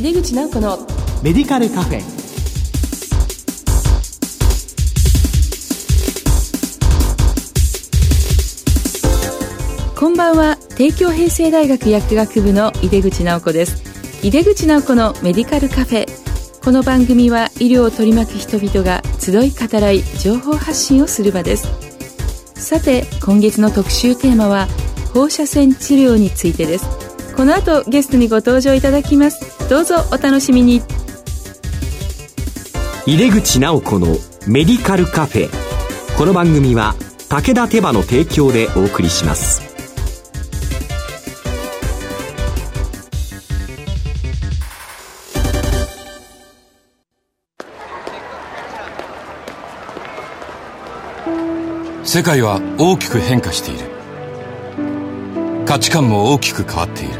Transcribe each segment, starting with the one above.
井出口直子のメディカルカフェ。こんばんは。帝京平成大学薬学部の井出口直子です。井出口直子のメディカルカフェ。この番組は医療を取り巻く人々が集い語らい情報発信をする場です。さて今月の特集テーマは放射線治療についてですこの後ゲストにご登場いただきます。どうぞお楽しみに。井出口直子のメディカルカフェ。この番組は武田手羽の提供でお送りします。世界は大きく変化している。価値観も大きく変わっている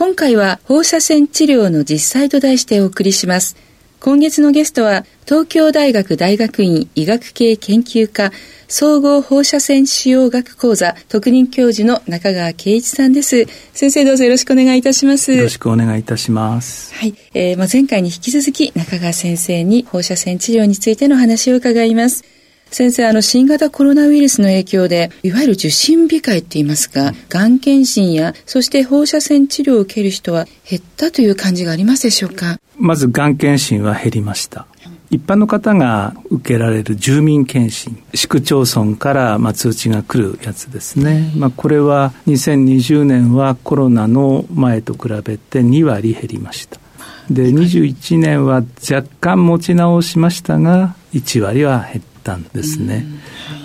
今回は放射線治療の実際と題してお送りします。今月のゲストは東京大学大学院医学系研究科総合放射線腫瘍学講座特任教授の中川圭一さんです。先生どうぞよろしくお願いいたします。よろしくお願いいたします。はい。えー、まあ、前回に引き続き中川先生に放射線治療についての話を伺います。先生、あの、新型コロナウイルスの影響で、いわゆる受診控えって言いますか、がん検診や、そして放射線治療を受ける人は減ったという感じがありますでしょうか？まず、がん検診は減りました。一般の方が受けられる住民検診、市区町村からまあ通知が来るやつですね。まあ、これは2020年はコロナの前と比べて2割減りました。で、21年は若干持ち直しましたが、1割は減ったんですね。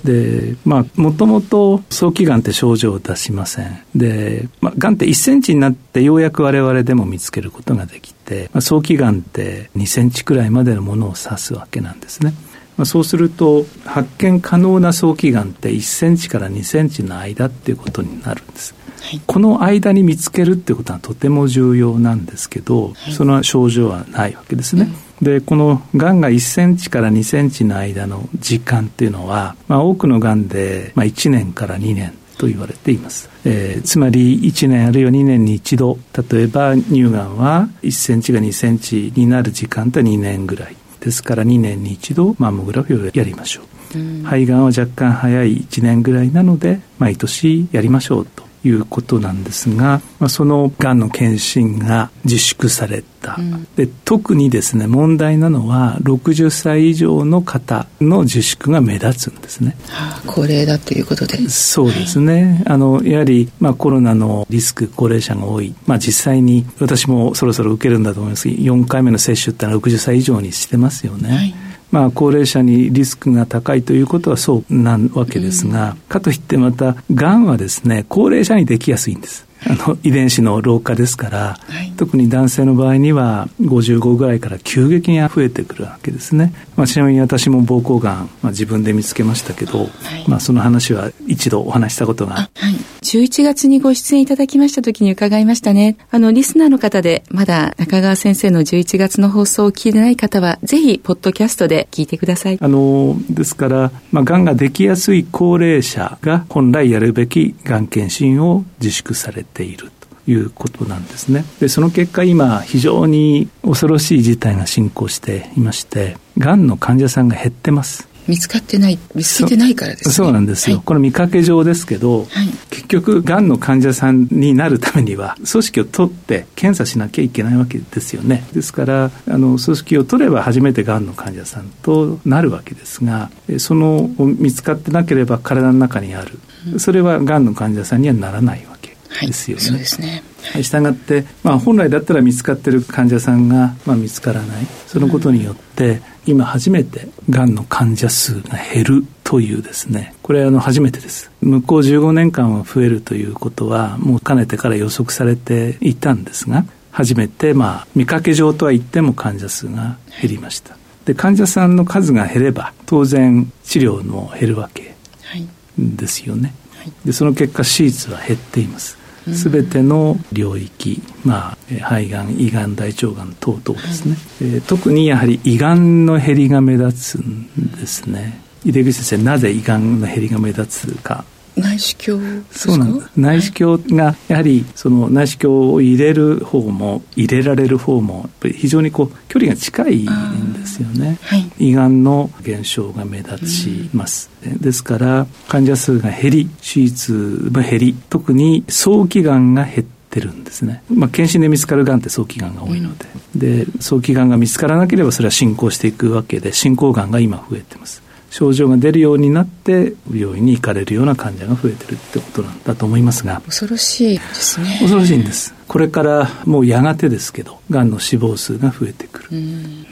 で、まあ、もともと早期がんって症状を出しません。で、まあ、がんって1センチになってようやく我々でも見つけることができて、まあ、早期がんって2センチくらいまでのものを指すわけなんですね。まあ、そうすると発見可能な早期がんって1センチから2センチの間っていうことになるんです。はい、この間に見つけるってことはとても重要なんですけど、はい、その症状はないわけですね。うんでこのがんが1センチから2センチの間の時間っていうのは、まあ、多くのがんで、まあ、1年から2年と言われています、えー、つまり1年あるいは2年に一度例えば乳がんは1センチが2センチになる時間と2年ぐらい。ですから2年に一度マンモグラフィーをやりましょう、うん、肺がんは若干早い1年ぐらいなので毎年やりましょうということなんですが、まあ、そのがんの検診が自粛された、うん、で特にですね問題なのは60歳以上の方の自粛が目立つんですね、はあ、高齢だということで。そうですね、はい、あのやはり、まあ、コロナのリスク高齢者が多い、まあ、実際に私もそろそろ受けるんだと思います4回目の接種ってのは60歳以上にしてますよね、はいまあ、高齢者にリスクが高いということはそうなわけですが、うん、かといってまた、がんはですね、高齢者にできやすいんです。あの遺伝子の老化ですから、はい、特に男性の場合には55ぐらいから急激に増えてくるわけですね、まあ、ちなみに私も膀胱がん、まあ、自分で見つけましたけど、はい、まあ、その話は一度お話したことが、はい、11月にご出演いただきました時に伺いましたね。あのリスナーの方でまだ中川先生の11月の放送を聞いてない方はぜひポッドキャストで聞いてください。あのですから、まあ、がんができやすい高齢者が本来やるべきがん検診を自粛されてているということなんですね。で、その結果今非常に恐ろしい事態が進行していまして、がんの患者さんが減ってます。見つかってない、見つけてないからですね。そうなんですよ。はい、これ見かけ上ですけど、はい、結局、がんの患者さんになるためには、組織を取って検査しなきゃいけないわけですよね。ですから、あの、組織を取れば初めてがんの患者さんとなるわけですが、その、見つかってなければ体の中にある。それはがんの患者さんにはならないわですよね。そうですね。はい、したがって、まあ、本来だったら見つかってる患者さんが、まあ、見つからないそのことによって、うん、今初めてがんの患者数が減るというですねこれあの初めてです向こう15年間は増えるということはもうかねてから予測されていたんですが初めて、まあ、見かけ上とは言っても患者数が減りました。で、患者さんの数が減れば、当然治療も減るわけですよね。はい、で、その結果、手術は減っています。すべての領域、まあ、肺がん、胃がん、大腸がん等々ですね、はい、えー、特にやはり胃がんの減りが目立つんですね。井出口先生、なぜ胃がんの減りが目立つか内視鏡そうなんです。内視鏡がやはりその内視鏡を入れる方も入れられる方も非常にこう距離が近いんですよね、はい、胃がんの減少が目立ちます、うん、ですから患者数が減り手術も減り特に早期がんが減ってるんですね、まあ、検診で見つかるがんって早期がんが多いので。うん、で早期がんが見つからなければそれは進行していくわけで進行がんが今増えてます症状が出るようになって病院に行かれるような患者が増えてるってことなんだと思いますが。恐ろしいですね。恐ろしいんです。これからもうやがてですけどがんの死亡数が増えてくる。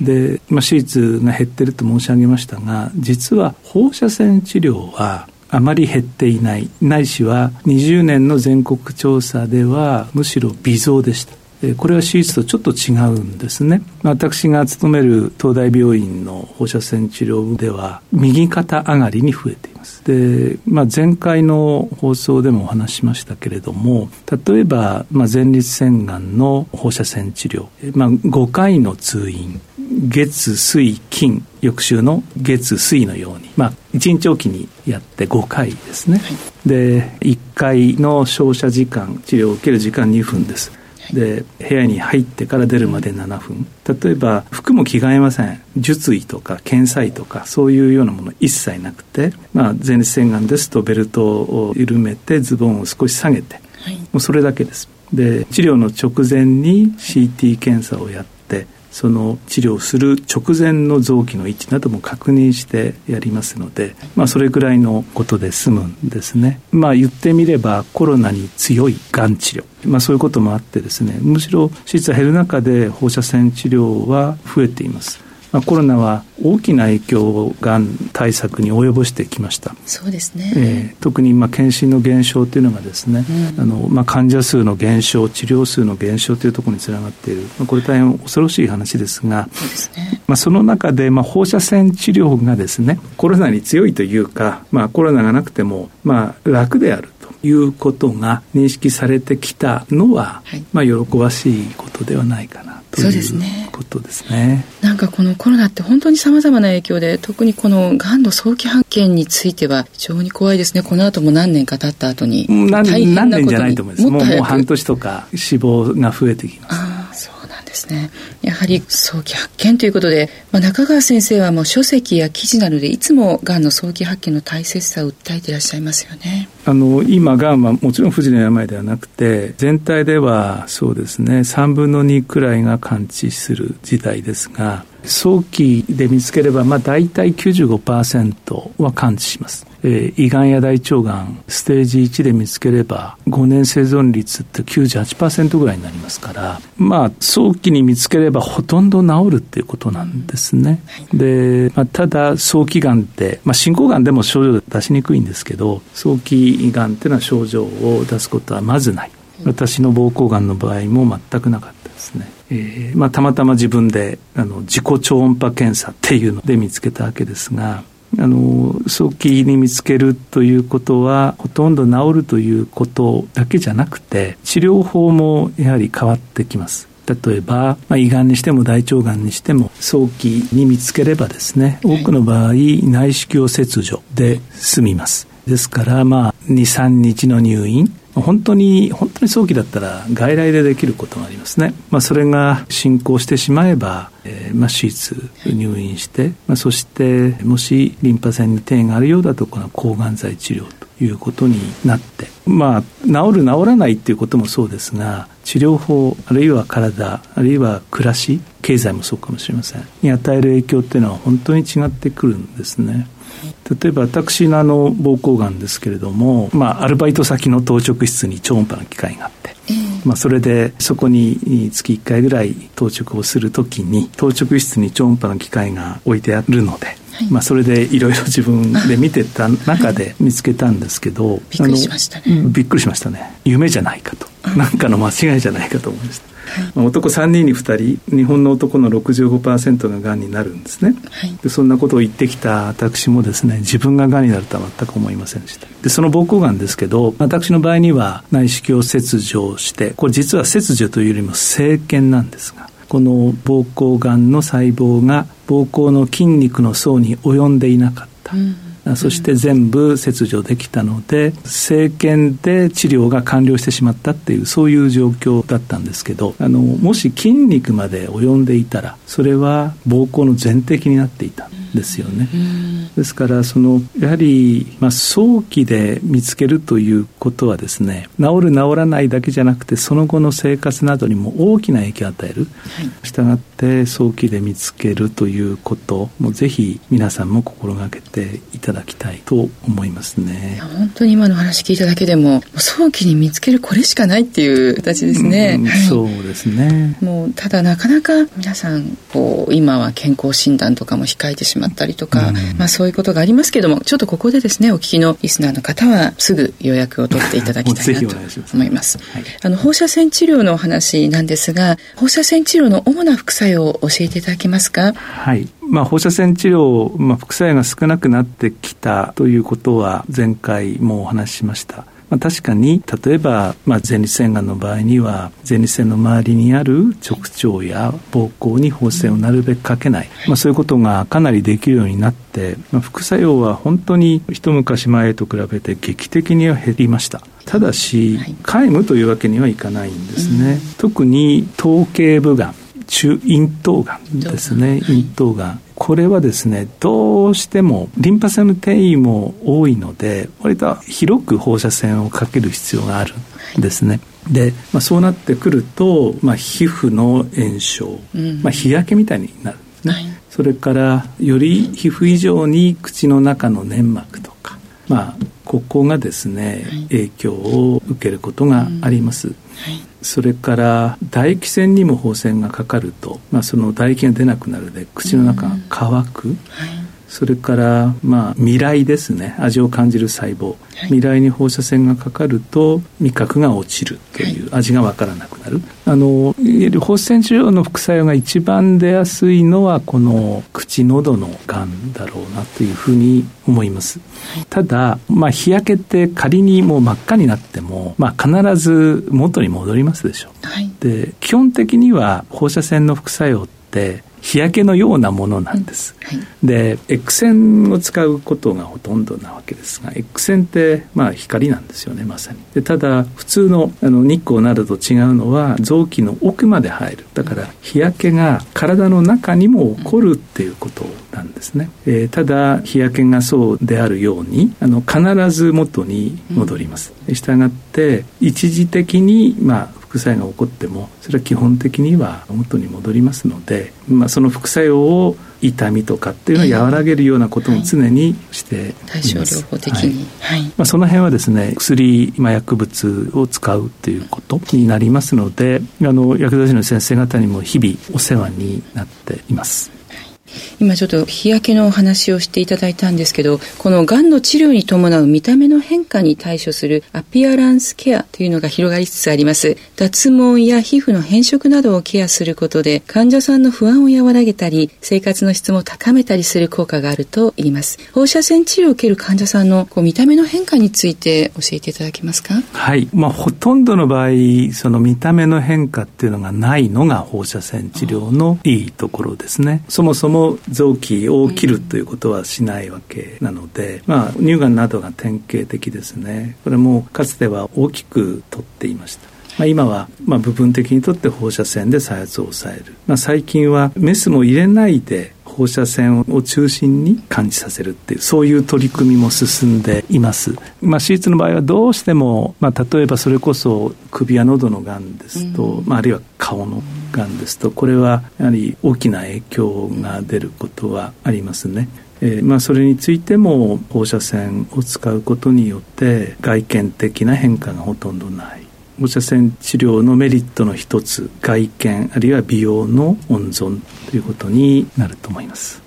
で、まあ、手術が減ってると申し上げましたが実は放射線治療はあまり減っていない。ないしは20年の全国調査ではむしろ微増でしたこれは手術とちょっと違うんですね。私が勤める東大病院の放射線治療部では、右肩上がりに増えています。で、まあ、前回の放送でもお話しましたけれども、例えば、まあ、前立腺がんの放射線治療、まあ、5回の通院、月、水、金、翌週の月、水のように、まあ、1日おきにやって5回ですね。で、1回の照射時間、治療を受ける時間2分です。で部屋に入ってから出るまで7分。例えば服も着替えません。術衣とか検査とかそういうようなもの一切なくて、まあ、前立腺がんですとベルトを緩めてズボンを少し下げて、はい、もうそれだけです。で治療の直前に CT 検査をやってその治療する直前の臓器の位置なども確認してやりますので、まあ、それぐらいのことで済むんですね。まあ、言ってみればコロナに強いがん治療、まあ、そういうこともあってですねむしろ手術が減る中で放射線治療は増えています。まあ、コロナは大きな影響をがん対策に及ぼしてきました。そうですね、えー、特にまあ検診の減少というのがですね、うん、あのまあ、患者数の減少治療数の減少というところにつながっている、まあ、これ大変恐ろしい話ですがそうですね、まあ、その中でまあ放射線治療がですねコロナに強いというか、まあ、コロナがなくてもまあ楽であるということが認識されてきたのは、はい、まあ喜ばしいことではないかなということですね。なんかこのコロナって本当にさまざまな影響で特にこのがんの早期発見については非常に怖いですね。この後も何年か経った後に。何何年じゃないと思います。もうもう半年とか死亡が増えてきます。ですね。やはり早期発見ということで、まあ、中川先生はもう書籍や記事などでいつもがんの早期発見の大切さを訴えていらっしゃいますよね。あの今がんはもちろん不治の病ではなくて全体ではそうですね3分の2くらいが完治する時代ですが早期で見つければ、まあ、大体95%は完治します。えー、胃がんや大腸がん、ステージ1で見つければ、5年生存率って98%ぐらいになりますから、まあ、早期に見つければほとんど治るっていうことなんですね。で、まあ、ただ、早期がんって、まあ、進行がんでも症状出しにくいんですけど、早期がんっていうのは症状を出すことはまずない。私の膀胱がんの場合も全くなかったですね。えーまあ、たまたま自分であの自己超音波検査っていうので見つけたわけですがあの早期に見つけるということはほとんど治るということだけじゃなくて治療法もやはり変わってきます。例えば、まあ、胃がんにしても大腸がんにしても早期に見つければですね多くの場合内視鏡切除で済みますですからまあ23日の入院本当に、本当に早期だったら外来でできることがありますね。まあ、それが進行してしまえば、えー、まあ、手術、入院して、まあ、そして、もしリンパ腺に転移があるようだと、この抗がん剤治療ということになって、まあ、治る、治らないっていうこともそうですが、治療法、あるいは体、あるいは暮らし、経済もそうかもしれません。に与える影響っていうのは本当に違ってくるんですね。例えば私のあの膀胱がんですけれども、まあ、アルバイト先の当直室に超音波の機械があって、えー、まあ、それでそこに月1回ぐらい当直をするときに当直室に超音波の機械が置いてあるので、はい、まあ、それでいろいろ自分で見てた中で見つけたんですけど、びっくりしましたね。びっくりしましたね。夢じゃないかと。何かの間違いじゃないかと思いましたまあ、男3人に2人日本の男の65%ががんになるんですね、はい、でそんなことを言ってきた私もですね自分ががんになるとは全く思いませんでした。でその膀胱がんですけど私の場合には内視鏡切除してこれ実は切除というよりも生検なんですがこの膀胱がんの細胞が膀胱の筋肉の層に及んでいなかった、うんそして全部切除できたので政権で治療が完了してしまったっていうそういう状況だったんですけどあのもし筋肉まで及んでいたらそれは膀胱の全摘になっていた。ですよね。ですからそのやはり、まあ、早期で見つけるということはですね治る治らないだけじゃなくてその後の生活などにも大きな影響を与える、はい、したがって早期で見つけるということもぜひ皆さんも心がけていただきたいと思いますね。本当に今の話聞いただけでも早期に見つけるこれしかないっていう形ですね、うんはい、そうですね。もうただなかなか皆さんこう今は健康診断とかも控えてしまったりとか、うん、まあそういうことがありますけどもちょっとここでですねお聞きのリスナーの方はすぐ予約を取っていただきたいなと 思います。はい、あの放射線治療のお話なんですが放射線治療の主な副作用を教えていただけますか？はい。まあ、放射線治療、まあ、副作用が少なくなってきたということは前回もお話ししました。まあ、確かに例えば、まあ、前立腺がんの場合には前立腺の周りにある直腸や膀胱に放射線をなるべくかけない、まあ、そういうことがかなりできるようになって、まあ、副作用は本当に一昔前と比べて劇的には減りました。ただし、皆無というわけにはいかないんですね、特に頭頸部がん中咽頭がんですね。咽頭がんこれはですねどうしてもリンパ腺の転移も多いので割と広く放射線をかける必要があるんですね。で、まあ、そうなってくると、まあ、皮膚の炎症、うん、まあ、日焼けみたいになるんですね、はい、それからより皮膚以上に口の中の粘膜とか、まあ、ここがですね、はい、影響を受けることがあります。うん。はい。それから唾液腺にも放線がかかると、まあ、その唾液が出なくなるで口の中が乾く、はい、それから、まあ、未来ですね。味を感じる細胞、はい、未来に放射線がかかると味覚が落ちるという、味が分からなくなる。あの放射線治療の副作用が一番出やすいのはこの口喉のがんだろうなというふうに思います、はい、ただ、まあ、日焼けって仮にもう真っ赤になっても、まあ、必ず元に戻りますでしょ。う、はい、で基本的には放射線の副作用って日焼けのようなものなんです、はい、で X 線を使うことがほとんどなわけですが X 線ってまあ光なんですよねまさに。でただ普通のあの日光などと違うのは臓器の奥まで入る。だから日焼けが体の中にも起こるっていうことなんですね、えー、ただ日焼けがそうであるようにあの必ず元に戻ります、したがって一時的にまあ副作用が起こってもそれは基本的には元に戻りますので、まあ、その副作用を痛みとかっていうのを和らげるようなことも常にしています、はい、対症療法的に、はい、まあ、その辺はですね薬麻薬物を使うっていうことになりますのであの薬剤師の先生方にも日々お世話になっています今ちょっと日焼けのお話をしていただいたんですけどこのがんの治療に伴う見た目の変化に対処するアピアランスケアというのが広がりつつあります。脱毛や皮膚の変色などをケアすることで患者さんの不安を和らげたり生活の質も高めたりする効果があると言います。放射線治療を受ける患者さんのこう見た目の変化について教えていただけますか？はい。まあほとんどの場合その見た目の変化っていうのがないのが放射線治療のいいところですね。そもそも臓器を切るということはしないわけなので、まあ、乳がんなどが典型的ですね。これもかつては大きく取っていました。まあ、今はまあ部分的にとって放射線で再発を抑える、まあ、最近はメスも入れないで放射線を中心に感知させるっていうそういう取り組みも進んでいます、まあ、手術の場合はどうしても、まあ、例えばそれこそ首や喉のがんですと、うん、まあ、あるいは顔のがんですとこれはやはり大きな影響が出ることはありますね。えーまあ、それについても放射線を使うことによって外見的な変化がほとんどない放射線治療のメリットの一つ外見あるいは美容の温存ということになると思います。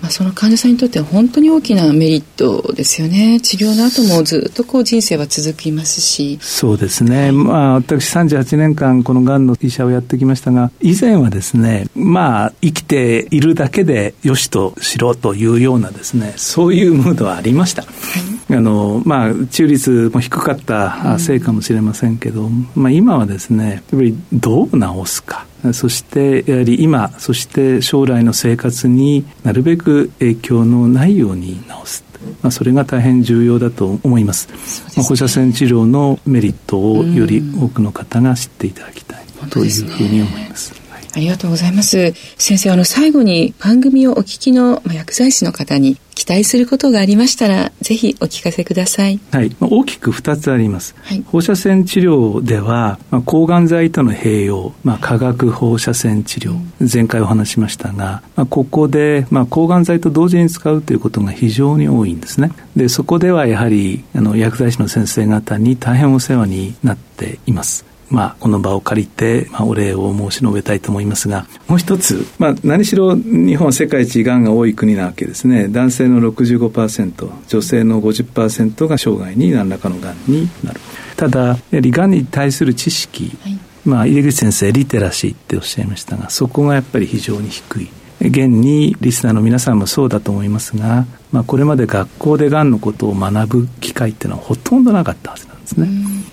まあ、その患者さんにとっては本当に大きなメリットですよね。治療の後もずっとこう人生は続きますし。そうですね、まあ、私38年間このがんの医者をやってきましたが以前はですねまあ生きているだけでよしとしろというようなですねそういうムードはありました、はい、あのまあ中率も低かったせいかもしれませんけど、うん、まあ、今はですねやっぱりどう治すか。そしてやはり今そして将来の生活になるべく影響のないように治す。まあ、それが大変重要だと思います。すね、放射線治療のメリットをより多くの方が知っていただきたい。というふうに思います。ありがとうございます。先生、あの、最後に番組をお聞きの、まあ、薬剤師の方に期待することがありましたら、ぜひお聞かせください。はい。まあ、大きく2つあります。はい、放射線治療では、まあ、抗がん剤との併用、まあ、化学放射線治療、前回お話しましたが、まあ、ここで、まあ、抗がん剤と同時に使うということが非常に多いんですね。で、そこではやはり、あの、薬剤師の先生方に大変お世話になっています。まあ、この場を借りて、まあ、お礼を申し述べたいと思いますが、もう一つ、まあ、何しろ日本は世界一がんが多い国なわけですね。男性の65%、女性の50%が生涯に何らかのがんになる。ただ、やはりがんに対する知識、はい、まあ、入口先生、リテラシーっておっしゃいましたが、そこがやっぱり非常に低い。現にリスナーの皆さんもそうだと思いますが、まあ、これまで学校でがんのことを学ぶ機会っていうのはほとんどなかったはずなんですね。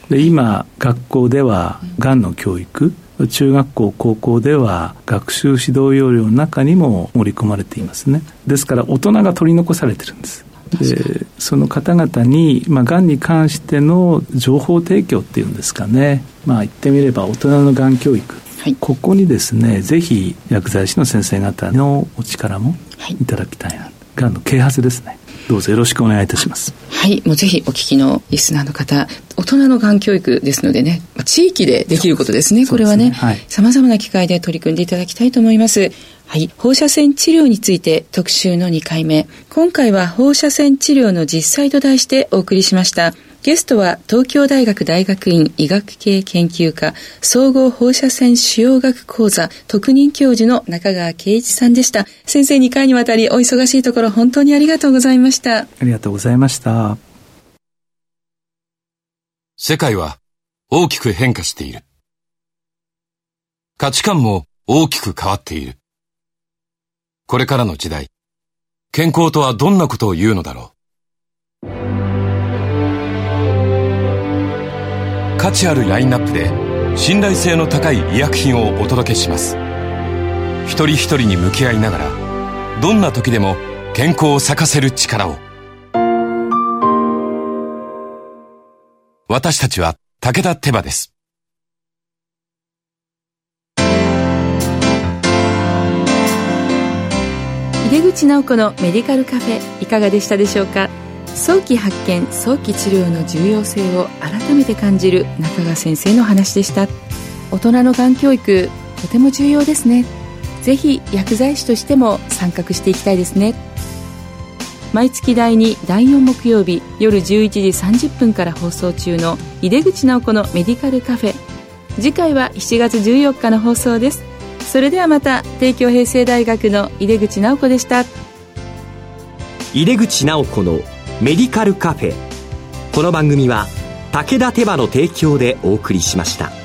で今学校ではがんの教育中学校高校では学習指導要領の中にも盛り込まれていますね。ですから大人が取り残されてるんです。でその方々に、まあ、がんに関しての情報提供っていうんですかね、まあ、言ってみれば大人のがん教育。はい、ここにですねぜひ薬剤師の先生方のお力もい。ただきたいな、はい、がんの啓発ですね。どうぞよろしくお願いいたします。はい。もうぜひお聞きのリスナーの方大人のがん教育ですのでね地域でできることですねこれはねさまざまな機会で取り組んでいただきたいと思いますはい。放射線治療について特集の2回目。今回は放射線治療の実際と題してお送りしました。ゲストは東京大学大学院医学系研究科総合放射線腫瘍学講座特任教授の中川圭一さんでした。先生2回にわたりお忙しいところ本当にありがとうございました。ありがとうございました。世界は大きく変化している。価値観も大きく変わっている。これからの時代、健康とはどんなことを言うのだろう。価値あるラインナップで信頼性の高い医薬品をお届けします一人一人に向き合いながらどんな時でも健康を咲かせる力を私たちは武田手羽です。出口直子のメディカルカフェいかがでしたでしょうか？早期発見早期治療の重要性を改めて感じる中川先生の話でした。大人のがん教育とても重要ですね。ぜひ薬剤師としても参画していきたいですね。毎月第2第4木曜日夜11時30分から放送中の井出口直子のメディカルカフェ。次回は7月14日の放送です。それではまた帝京平成大学の井出口直子でした。井出口直子のメディカルカフェ。この番組は武田手羽の提供でお送りしました。